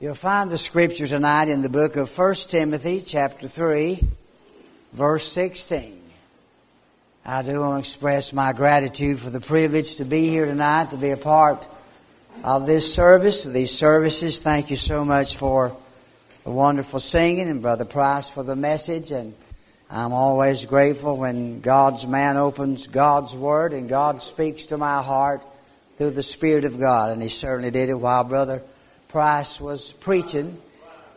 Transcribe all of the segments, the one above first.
You'll find the scripture tonight in the book of 1 Timothy, chapter 3, verse 16. I do want to express my gratitude for the privilege to be here tonight, to be a part of this service, of these services. Thank you so much for the wonderful singing and Brother Price for the message. And I'm always grateful when God's man opens God's Word and God speaks to my heart through the Spirit of God. And He certainly did it while Brother Price was preaching.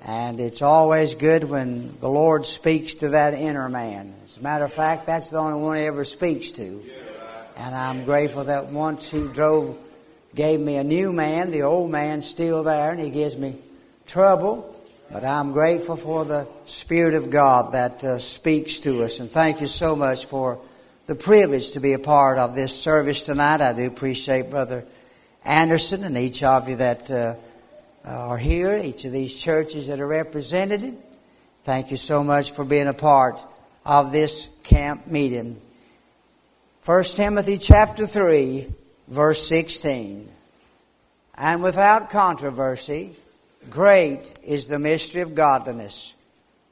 And it's always good when the Lord speaks to that inner man. As a matter of fact, that's the only one He ever speaks to. And I'm grateful that once He drove, gave me a new man, the old man's still there, and He gives me trouble. But I'm grateful for the Spirit of God that uh, speaks to us. And thank you so much for the privilege to be a part of this service tonight. I do appreciate Brother Anderson and each of you that. Uh, Uh, are here, each of these churches that are represented. Thank you so much for being a part of this camp meeting. 1 Timothy chapter 3, verse 16. And without controversy, great is the mystery of godliness.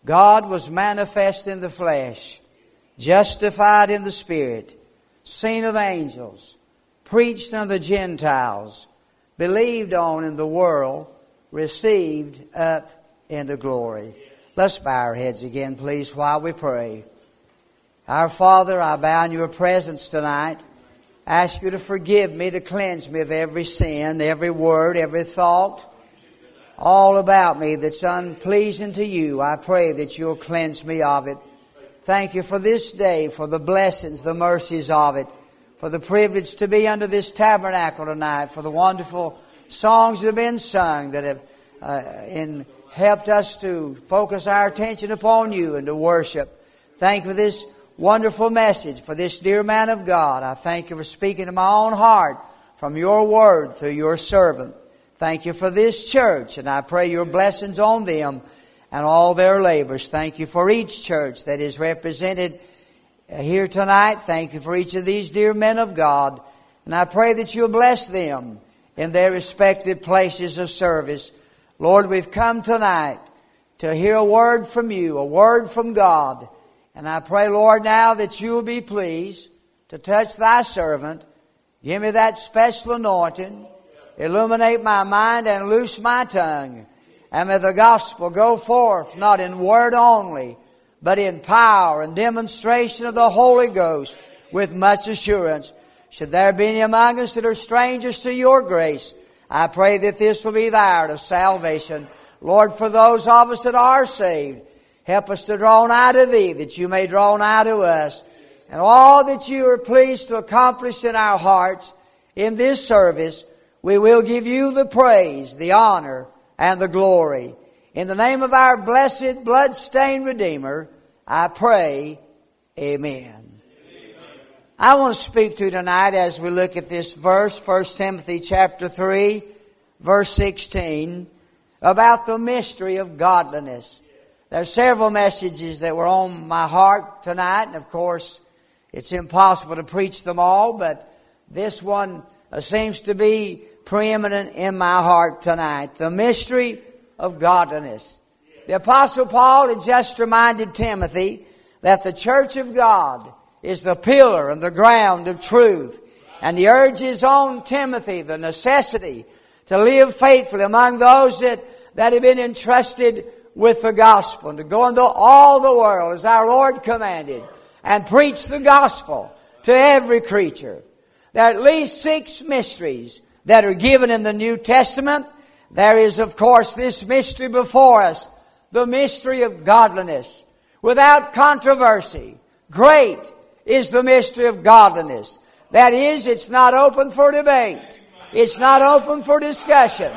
God was manifest in the flesh, justified in the spirit, seen of angels, preached unto the Gentiles, believed on in the world, received up into glory. Let's bow our heads again, please, while we pray. Our Father, I bow in your presence tonight. ask you to forgive me, to cleanse me of every sin, every word, every thought, all about me that's unpleasing to you. I pray that you'll cleanse me of it. Thank you for this day, for the blessings, the mercies of it, for the privilege to be under this tabernacle tonight, for the wonderful songs that have been sung that have uh, in, helped us to focus our attention upon you and to worship. Thank you for this wonderful message, for this dear man of God. I thank you for speaking to my own heart from your word through your servant. Thank you for this church, and I pray your blessings on them and all their labors. Thank you for each church that is represented here tonight. Thank you for each of these dear men of God. And I pray that you'll bless them in their respective places of service. Lord, we've come tonight to hear a word from you, a word from God. And I pray, Lord, now that you will be pleased to touch thy servant. Give me that special anointing. Illuminate my mind and loose my tongue. And may the gospel go forth not in word only, but in power and demonstration of the Holy Ghost with much assurance. Should there be any among us that are strangers to your grace, I pray that this will be the hour of salvation. Lord, for those of us that are saved, help us to draw nigh to Thee, that You may draw nigh to us. And all that You are pleased to accomplish in our hearts in this service, we will give You the praise, the honor, and the glory. In the name of our blessed, blood-stained Redeemer, I pray, Amen. I want to speak to you tonight as we look at this verse, 1 Timothy chapter 3, verse 16, about the mystery of godliness. There are several messages that were on my heart tonight, and of course, it's impossible to preach them all, but this one uh, seems to be preeminent in my heart tonight. The mystery of godliness. The Apostle Paul had just reminded Timothy that the church of God is the pillar and the ground of truth. And he urges on Timothy the necessity to live faithfully among those that, that have been entrusted with the gospel and to go into all the world as our Lord commanded and preach the gospel to every creature. There are at least six mysteries that are given in the New Testament. There is, of course, this mystery before us, the mystery of godliness, without controversy. Great is the mystery of godliness. That is, it's not open for debate. It's not open for discussion.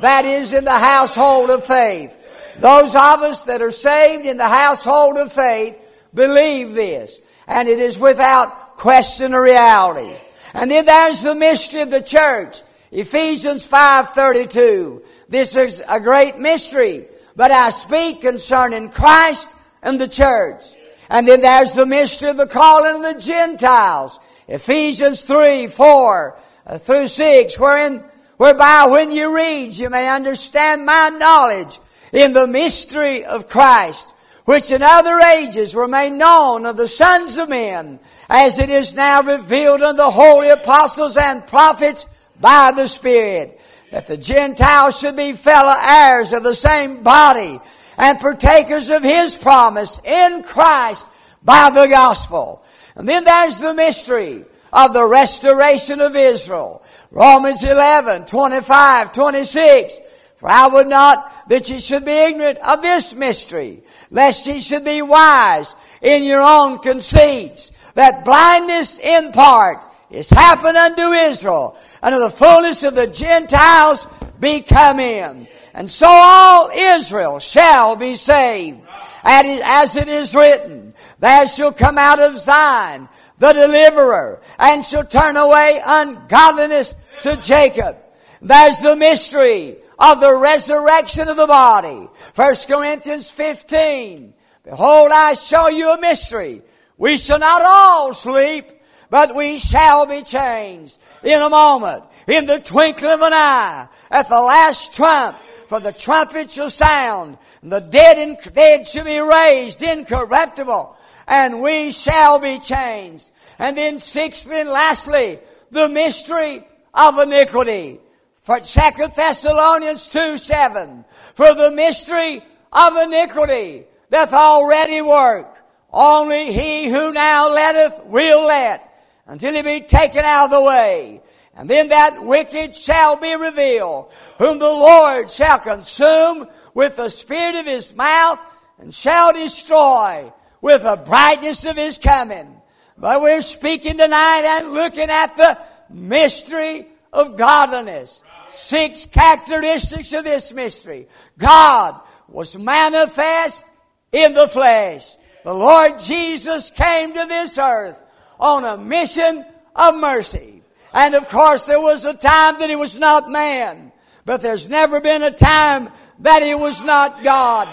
That is in the household of faith. Those of us that are saved in the household of faith believe this. And it is without question or reality. And then there's the mystery of the church. Ephesians 5.32. This is a great mystery. But I speak concerning Christ and the church. And then there's the mystery of the calling of the Gentiles. Ephesians 3, 4 uh, through 6, wherein, whereby when you read you may understand my knowledge in the mystery of Christ, which in other ages were made known of the sons of men, as it is now revealed unto the holy apostles and prophets by the Spirit, that the Gentiles should be fellow heirs of the same body and partakers of His promise in Christ by the gospel. And then there's the mystery of the restoration of Israel. Romans 11, 25, 26. For I would not that ye should be ignorant of this mystery, lest ye should be wise in your own conceits, that blindness in part is happened unto Israel, and of the fullness of the Gentiles be come in. And so all Israel shall be saved. As it is written, there shall come out of Zion the deliverer, and shall turn away ungodliness to Jacob. There's the mystery of the resurrection of the body. 1 Corinthians 15. Behold, I show you a mystery. We shall not all sleep, but we shall be changed in a moment, in the twinkling of an eye, at the last trump, for the trumpet shall sound, and the dead and dead shall be raised incorruptible, and we shall be changed. And then sixthly and lastly, the mystery of iniquity. For 2 Thessalonians 2 7. For the mystery of iniquity doth already work. Only he who now letteth will let until he be taken out of the way. And then that wicked shall be revealed, whom the Lord shall consume with the spirit of his mouth and shall destroy with the brightness of his coming. But we're speaking tonight and looking at the mystery of godliness. Six characteristics of this mystery. God was manifest in the flesh. The Lord Jesus came to this earth on a mission of mercy. And of course, there was a time that he was not man, but there's never been a time that he was not God.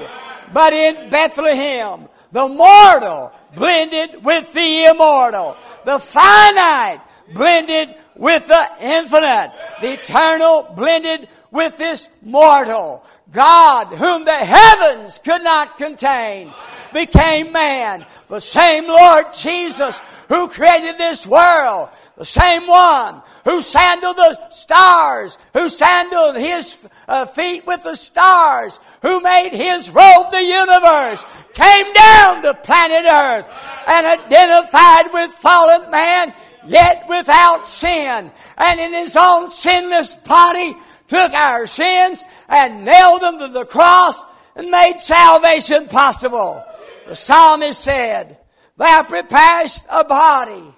But in Bethlehem, the mortal blended with the immortal, the finite blended with the infinite, the eternal blended with this mortal. God, whom the heavens could not contain, became man. The same Lord Jesus who created this world, the same one who sandaled the stars, who sandaled his uh, feet with the stars, who made his robe the universe, came down to planet Earth and identified with fallen man yet without sin. And in his own sinless body took our sins and nailed them to the cross and made salvation possible. The psalmist said, Thou preparest a body.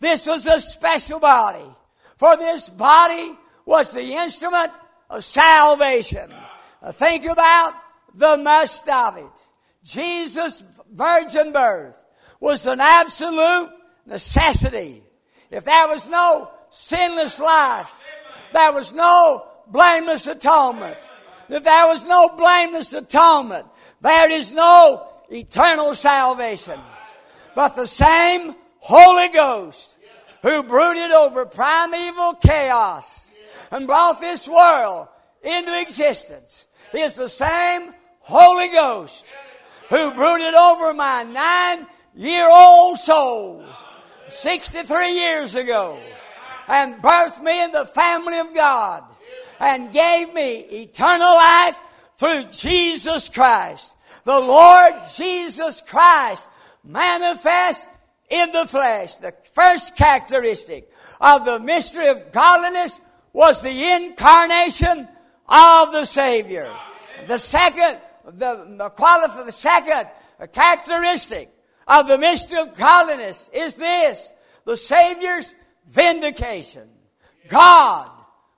This was a special body. For this body was the instrument of salvation. Now think about the must of it. Jesus' virgin birth was an absolute necessity. If there was no sinless life, there was no blameless atonement. If there was no blameless atonement, there is no eternal salvation. But the same Holy Ghost who brooded over primeval chaos and brought this world into existence is the same Holy Ghost who brooded over my nine year old soul 63 years ago and birthed me in the family of God and gave me eternal life through Jesus Christ. The Lord Jesus Christ manifest in the flesh. The first characteristic of the mystery of godliness was the incarnation of the Savior. The second, the, the quality, the second characteristic of the mystery of godliness is this the Savior's vindication. God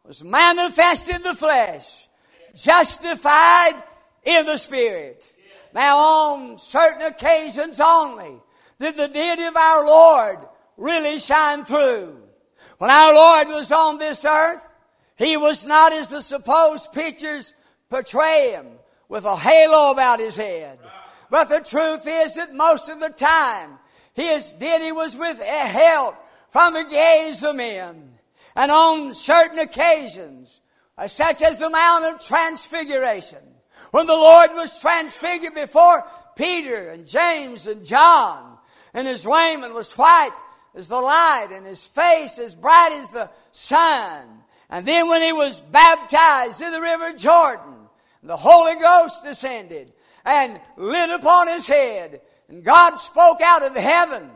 was manifest in the flesh, justified in the Spirit. Now, on certain occasions only did the deity of our Lord really shine through. When our Lord was on this earth, He was not as the supposed pictures portray Him with a halo about His head. But the truth is that most of the time, his deity was withheld from the gaze of men. And on certain occasions, uh, such as the Mount of Transfiguration. When the Lord was transfigured before Peter and James and John, and his raiment was white as the light, and his face as bright as the sun. And then when he was baptized in the river Jordan, the Holy Ghost descended and lit upon his head. And God spoke out of heaven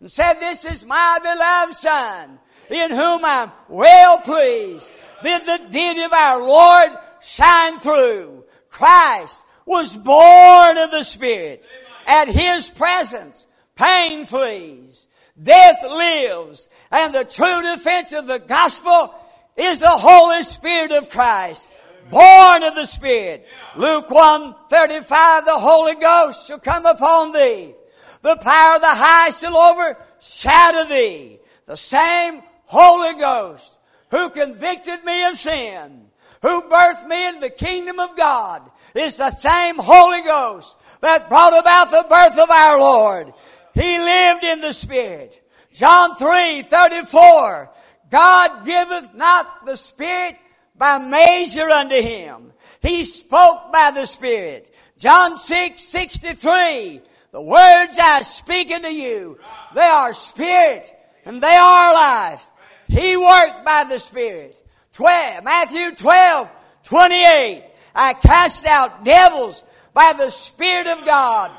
and said, This is my beloved Son, in whom I'm well pleased. Then the deity of our Lord shine through. Christ was born of the Spirit. At His presence, pain flees, death lives, and the true defense of the gospel is the Holy Spirit of Christ, born of the Spirit. Luke 1 35, the Holy Ghost shall come upon thee the power of the high shall overshadow thee. The same Holy Ghost who convicted me of sin, who birthed me in the kingdom of God, is the same Holy Ghost that brought about the birth of our Lord. He lived in the Spirit. John 3, 34. God giveth not the Spirit by measure unto him. He spoke by the Spirit. John 6, 63. The words I speak unto you, they are spirit and they are life. He worked by the Spirit. 12, Matthew 12, 28. I cast out devils by the Spirit of God.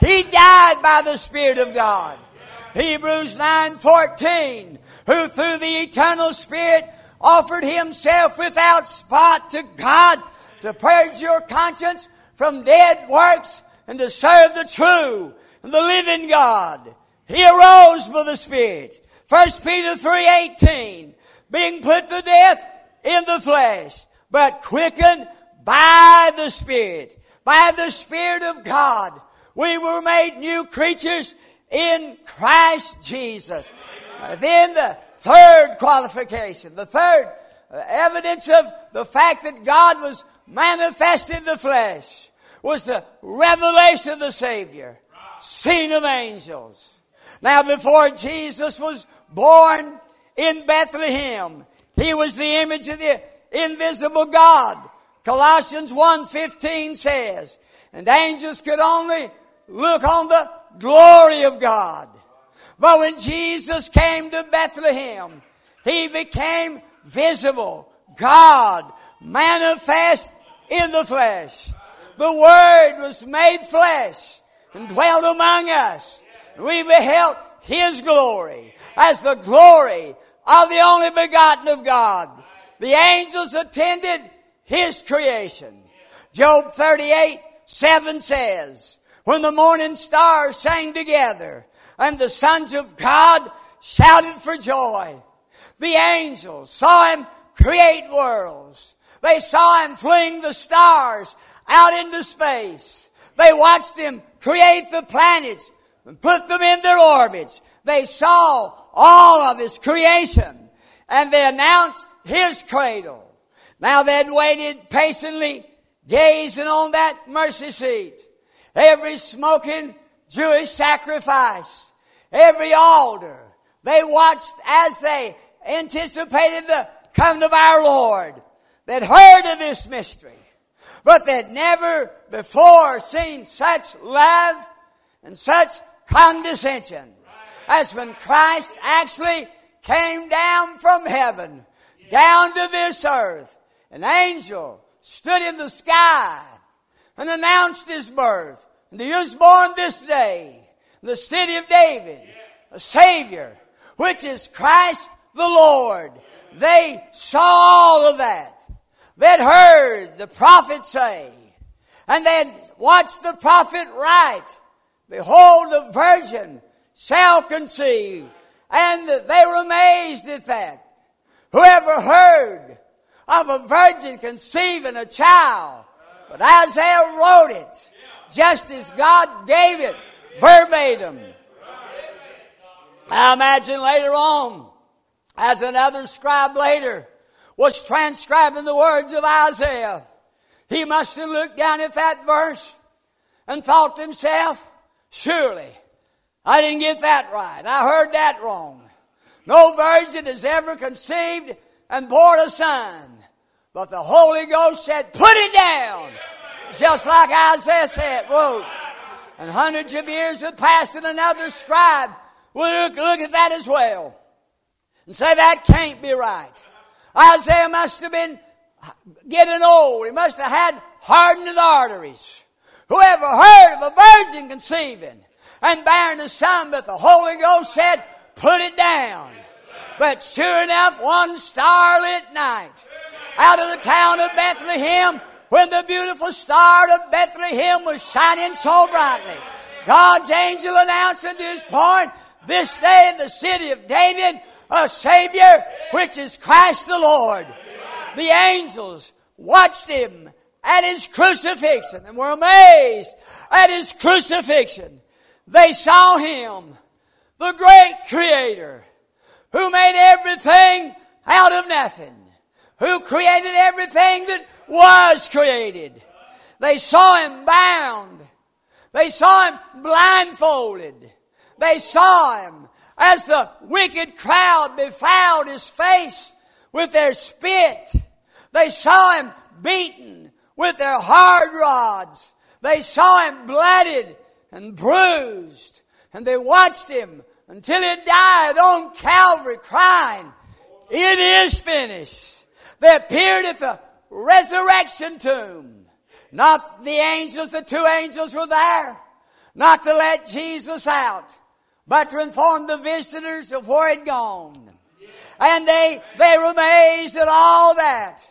He died by the Spirit of God. Hebrews 9, 14. Who through the eternal Spirit offered himself without spot to God to purge your conscience from dead works and to serve the true and the living God. He arose by the Spirit. 1 Peter 3.18, being put to death in the flesh, but quickened by the Spirit, by the Spirit of God. We were made new creatures in Christ Jesus. Uh, then the third qualification, the third uh, evidence of the fact that God was manifest in the flesh was the revelation of the Savior, seen of angels. Now, before Jesus was born in Bethlehem, he was the image of the invisible God. Colossians 1.15 says, and angels could only look on the glory of God. But when Jesus came to Bethlehem, he became visible. God manifest in the flesh the Word was made flesh and dwelt among us. We beheld His glory as the glory of the only begotten of God. The angels attended His creation. Job 38, 7 says, When the morning stars sang together and the sons of God shouted for joy, the angels saw Him create worlds. They saw Him fling the stars out into space. They watched him create the planets and put them in their orbits. They saw all of his creation and they announced his cradle. Now they'd waited patiently, gazing on that mercy seat. Every smoking Jewish sacrifice, every altar. They watched as they anticipated the coming of our Lord. They'd heard of this mystery but they'd never before seen such love and such condescension as when Christ actually came down from heaven down to this earth. An angel stood in the sky and announced his birth. And he was born this day the city of David, a Savior, which is Christ the Lord. They saw all of that. They'd heard the prophet say, and they'd watched the prophet write, Behold, the virgin shall conceive. And they were amazed at that. Whoever heard of a virgin conceiving a child? But Isaiah wrote it just as God gave it verbatim. Now imagine later on, as another scribe later was transcribing the words of Isaiah. He must have looked down at that verse and thought to himself, surely I didn't get that right. I heard that wrong. No virgin has ever conceived and bore a son. But the Holy Ghost said, put it down. Just like Isaiah said, wrote. And hundreds of years have passed and another scribe will look, look at that as well. And say that can't be right. Isaiah must have been getting old. He must have had hardened arteries. Whoever heard of a virgin conceiving and bearing a son, but the Holy Ghost said, put it down. But sure enough, one starlit night, out of the town of Bethlehem, when the beautiful star of Bethlehem was shining so brightly, God's angel announced at this point, this day in the city of David, a Savior, which is Christ the Lord. The angels watched him at his crucifixion and were amazed at his crucifixion. They saw him, the great creator, who made everything out of nothing, who created everything that was created. They saw him bound. They saw him blindfolded. They saw him as the wicked crowd befouled his face with their spit. They saw him beaten with their hard rods. They saw him blooded and bruised. And they watched him until he died on Calvary crying, It is finished. They appeared at the resurrection tomb. Not the angels, the two angels were there. Not to let Jesus out, but to inform the visitors of where he'd gone. And they, they were amazed at all that.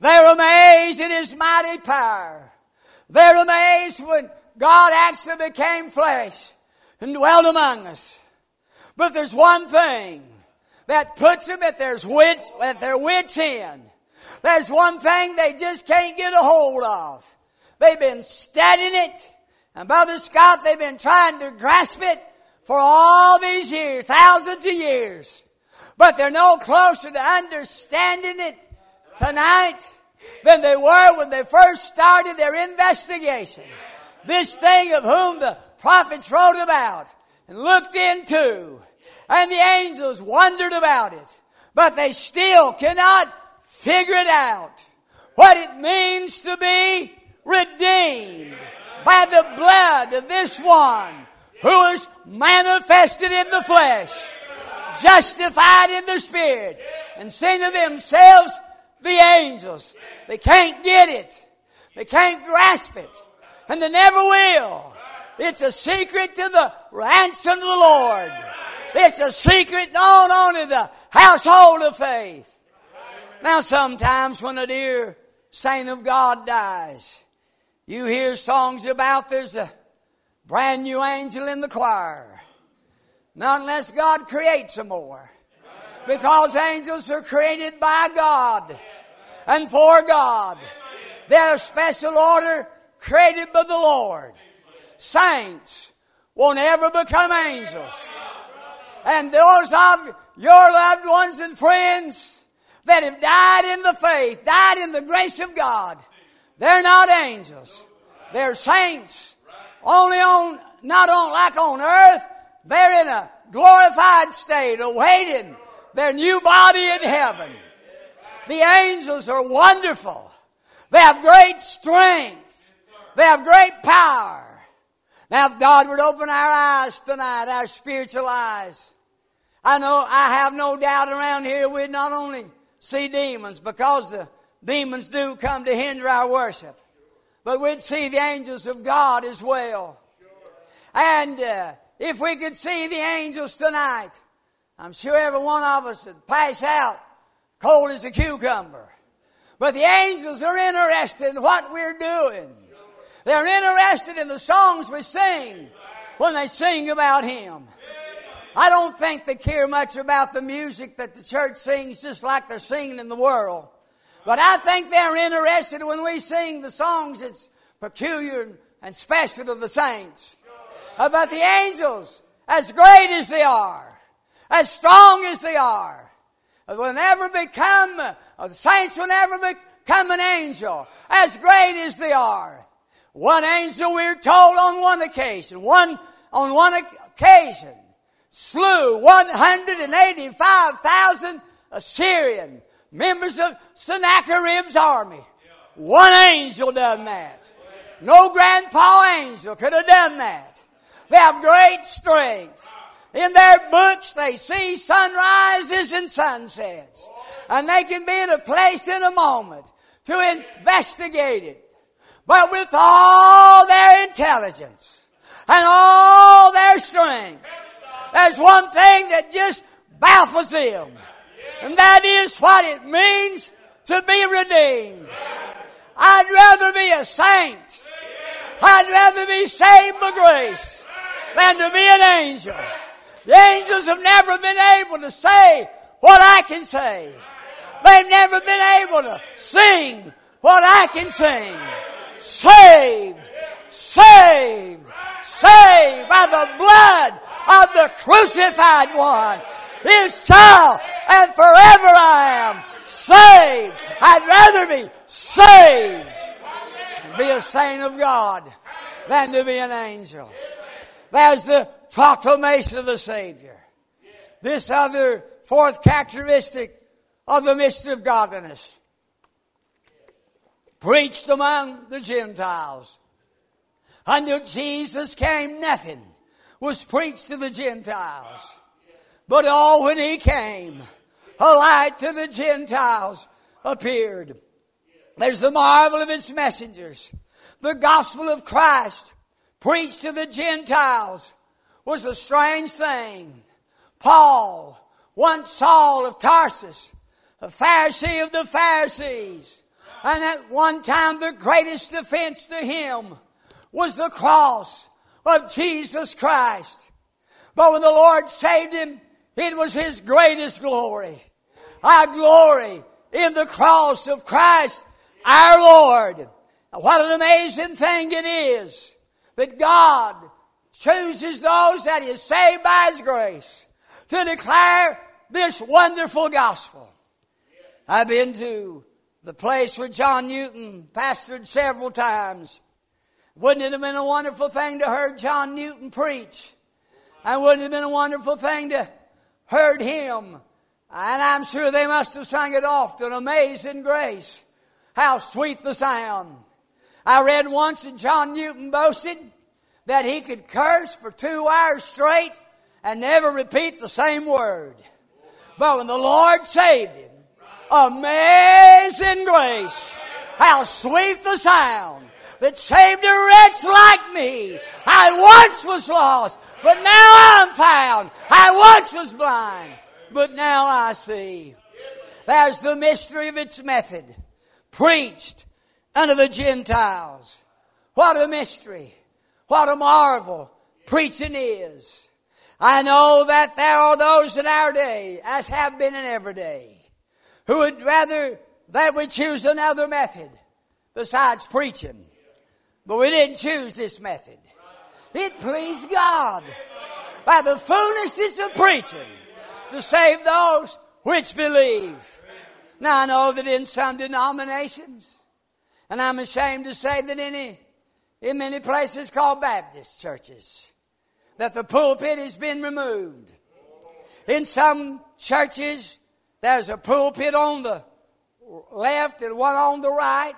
They were amazed at his mighty power. They were amazed when God actually became flesh and dwelt among us. But there's one thing that puts them at their wits, at their wits end. There's one thing they just can't get a hold of. They've been studying it, and Brother Scott, they've been trying to grasp it for all these years, thousands of years. But they're no closer to understanding it tonight than they were when they first started their investigation. This thing of whom the prophets wrote about and looked into, and the angels wondered about it, but they still cannot figure it out. What it means to be redeemed by the blood of this one who is manifested in the flesh, justified in the spirit, and seen to themselves the angels. They can't get it. They can't grasp it. And they never will. It's a secret to the ransom of the Lord. It's a secret known only the household of faith. Now sometimes when a dear saint of God dies, you hear songs about there's a brand new angel in the choir. Not unless God creates some more. Because angels are created by God and for God. They're a special order created by the Lord. Saints won't ever become angels. And those of your loved ones and friends that have died in the faith, died in the grace of God, they're not angels. They're saints. Only on, not on like on earth, they're in a glorified state awaiting their new body in heaven. The angels are wonderful. They have great strength. They have great power. Now, if God would open our eyes tonight, our spiritual eyes, I know, I have no doubt around here we're not only see demons because the demons do come to hinder our worship, but we'd see the angels of God as well. And uh, if we could see the angels tonight, I'm sure every one of us would pass out cold as a cucumber. But the angels are interested in what we're doing. They're interested in the songs we sing when they sing about Him. I don't think they care much about the music that the church sings just like they're singing in the world. But I think they're interested when we sing the songs that's peculiar and special to the saints. About the angels, as great as they are, as strong as they are, will never become, uh, the saints will never become an angel, as great as they are. One angel, we're told on one occasion, one, on one occasion, slew 185,000 Assyrian. members of Sennacherib's army. One angel done that. No grandpa angel could have done that. They have great strength. In their books, they see sunrises and sunsets. And they can be in a place in a moment to investigate it. But with all their intelligence and all their strength, there's one thing that just baffles them. And that is what it means to be redeemed. I'd rather be a saint. I'd rather be saved by grace than to be an angel. The angels have never been able to say what I can say. They've never been able to sing what I can sing. Saved, saved, saved by the blood of the crucified one. His child, and forever I am saved. I'd rather be saved and be a saint of God than to be an angel. There's the proclamation of the Savior. This other fourth characteristic of the mystery of godliness. Preached among the Gentiles. Until Jesus came, nothing was preached to the Gentiles. But all when he came, a light to the Gentiles appeared. There's the marvel of its messengers. The gospel of Christ preached to the Gentiles was a strange thing. Paul, once Saul of Tarsus, a Pharisee of the Pharisees, and at one time the greatest defense to him was the cross of Jesus Christ. But when the Lord saved him, it was his greatest glory. I glory in the cross of Christ our Lord. What an amazing thing it is that God chooses those that is saved by His grace to declare this wonderful gospel. I've been to the place where John Newton pastored several times. Wouldn't it have been a wonderful thing to hear John Newton preach? And wouldn't it have been a wonderful thing to heard him? And I'm sure they must have sung it often. Amazing grace. How sweet the sound. I read once that John Newton boasted that he could curse for two hours straight and never repeat the same word. But when the Lord saved him, amazing grace, how sweet the sound that saved a wretch like me. I once was lost, but now I'm found. I once was blind, but now I see. There's the mystery of its method. Preached unto the Gentiles. What a mystery. What a marvel preaching is. I know that there are those in our day, as have been in every day, who would rather that we choose another method besides preaching. But we didn't choose this method. It pleased God by the foolishness of preaching to save those which believe. Now I know that in some denominations, and I'm ashamed to say that in, in many places called Baptist churches, that the pulpit has been removed. In some churches, there's a pulpit on the left and one on the right,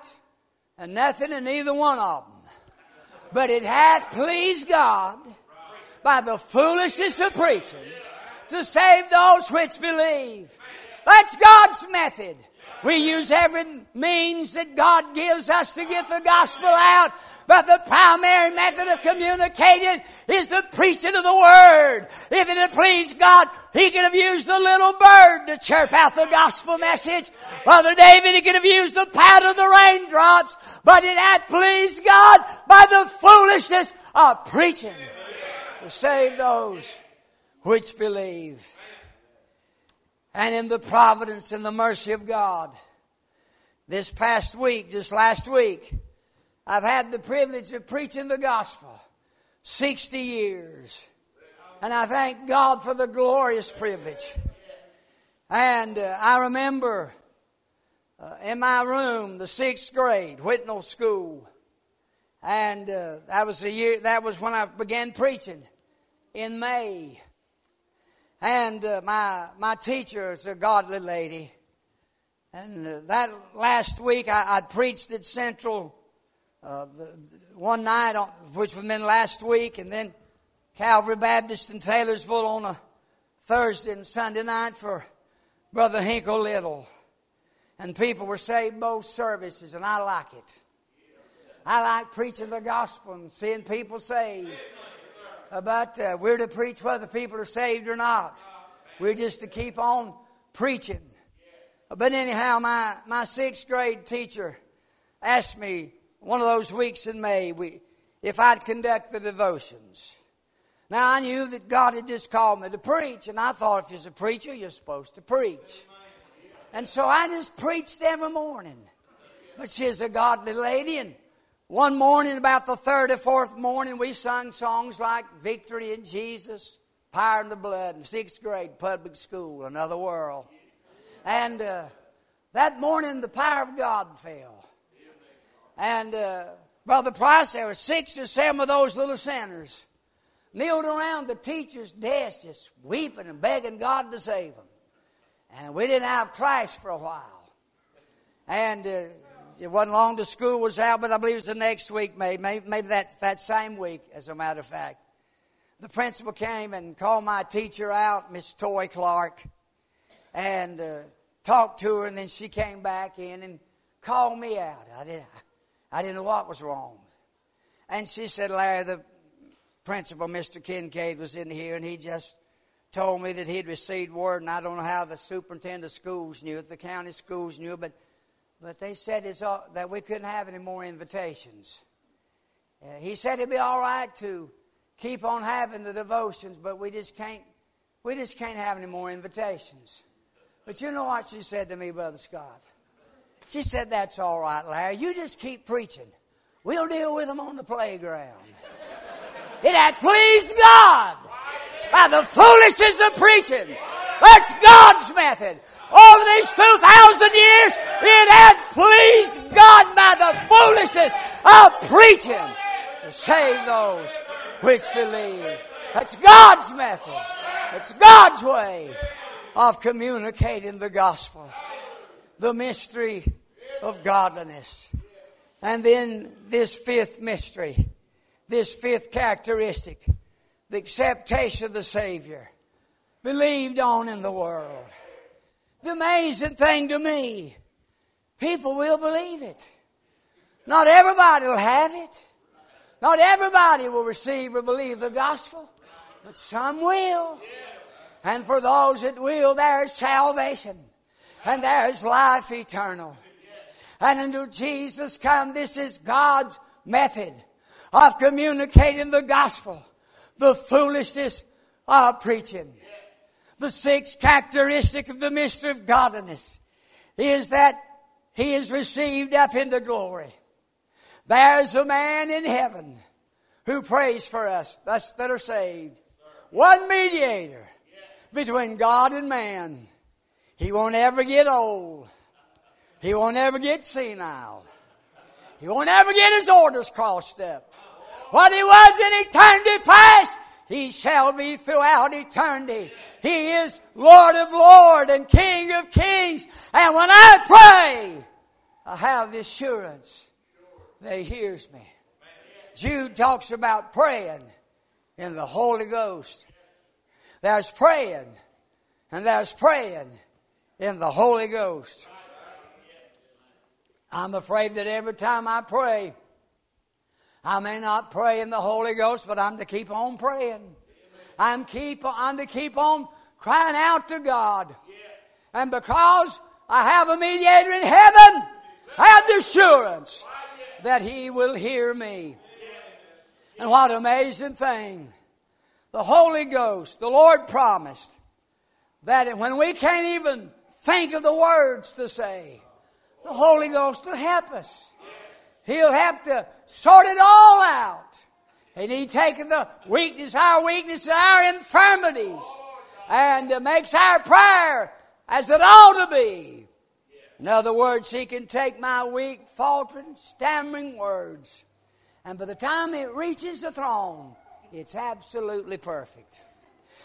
and nothing in either one of them. But it hath pleased God by the foolishness of preaching to save those which believe. That's God's method. We use every means that God gives us to get the gospel out. But the primary method of communicating is the preaching of the word. If it had pleased God, he could have used the little bird to chirp out the gospel message. Brother David, he could have used the patter of the raindrops. But it had pleased God by the foolishness of preaching to save those which believe. And in the providence and the mercy of God, this past week, just last week, I've had the privilege of preaching the gospel 60 years. And I thank God for the glorious privilege. And uh, I remember uh, in my room, the sixth grade, Whitnall School. And uh, that was the year, that was when I began preaching in May. And uh, my, my teacher is a godly lady. And uh, that last week, I, I preached at Central uh, one night, on, which have been last week, and then Calvary Baptist in Taylorsville on a Thursday and Sunday night for Brother Hinkle Little. And people were saved both services, and I like it. I like preaching the gospel and seeing people saved. But uh, we're to preach whether people are saved or not. We're just to keep on preaching. But anyhow, my, my sixth grade teacher asked me one of those weeks in May we, if I'd conduct the devotions. Now, I knew that God had just called me to preach, and I thought if you're a preacher, you're supposed to preach. And so I just preached every morning. But she's a godly lady, and one morning, about the third or fourth morning, we sung songs like Victory in Jesus, Power in the Blood, in sixth grade public school, Another World. And uh, that morning, the power of God fell. And uh, Brother Price, there were six or seven of those little sinners kneeled around the teacher's desk just weeping and begging God to save them. And we didn't have class for a while. And uh, it wasn't long the school was out, but I believe it was the next week, maybe, maybe, that, that same week, as a matter of fact. The principal came and called my teacher out, Miss Toy Clark, and uh, talked to her, and then she came back in and called me out. I didn't, I didn't know what was wrong. And she said, Larry, the principal, Mr. Kincaid, was in here, and he just told me that he'd received word, and I don't know how the superintendent of schools knew it, the county schools knew it, but, but they said it's all, that we couldn't have any more invitations. Uh, he said it'd be all right to keep on having the devotions, but we just can't, we just can't have any more invitations. But you know what she said to me, Brother Scott? She said, That's all right, Larry. You just keep preaching. We'll deal with them on the playground. It had pleased God by the foolishness of preaching. That's God's method. Over these 2,000 years, it had pleased God by the foolishness of preaching to save those which believe. That's God's method. It's God's way of communicating the gospel, the mystery of godliness. And then this fifth mystery this fifth characteristic the acceptation of the Savior, believed on in the world. The amazing thing to me, people will believe it. Not everybody will have it. Not everybody will receive or believe the gospel, but some will. And for those that will, there is salvation and there is life eternal. And until Jesus come, this is God's method of communicating the gospel, the foolishness of preaching. The sixth characteristic of the mystery of godliness is that he is received up into glory. There's a man in heaven who prays for us, us that are saved. One mediator between God and man. He won't ever get old. He won't ever get senile. He won't ever get his orders crossed up. What he was in eternity past, he shall be throughout eternity. He is Lord of Lords and King of Kings. And when I pray, I have the assurance that he hears me. Jude talks about praying in the Holy Ghost. There's praying, and there's praying in the Holy Ghost. I'm afraid that every time I pray, I may not pray in the Holy Ghost, but I'm to keep on praying. I'm keep I'm to keep on crying out to God. And because I have a mediator in heaven, I have the assurance that He will hear me. And what an amazing thing. The Holy Ghost, the Lord promised that when we can't even think of the words to say, the Holy Ghost will help us. He'll have to sort it all out. And He taken the weakness, our weakness, our infirmities, and uh, makes our prayer as it ought to be. In other words, He can take my weak, faltering, stammering words, and by the time it reaches the throne, it's absolutely perfect.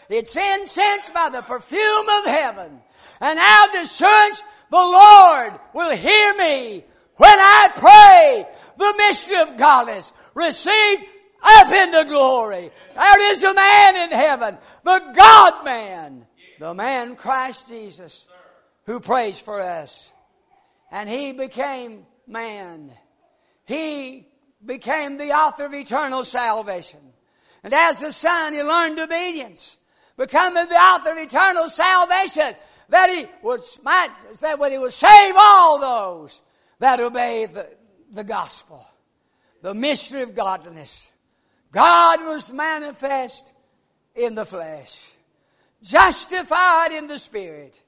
It's incensed by the perfume of heaven, and our assurance The Lord will hear me when I pray. The mystery of God is received up into glory. There is a man in heaven, the God man, the man Christ Jesus, who prays for us. And he became man. He became the author of eternal salvation. And as a son, he learned obedience, becoming the author of eternal salvation, that he might, that he would save all those that obey the, the gospel. The mystery of godliness. God was manifest in the flesh, justified in the spirit,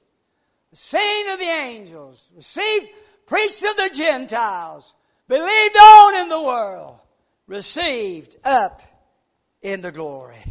seen of the angels, received, preached of the Gentiles, believed on in the world, received up in the glory.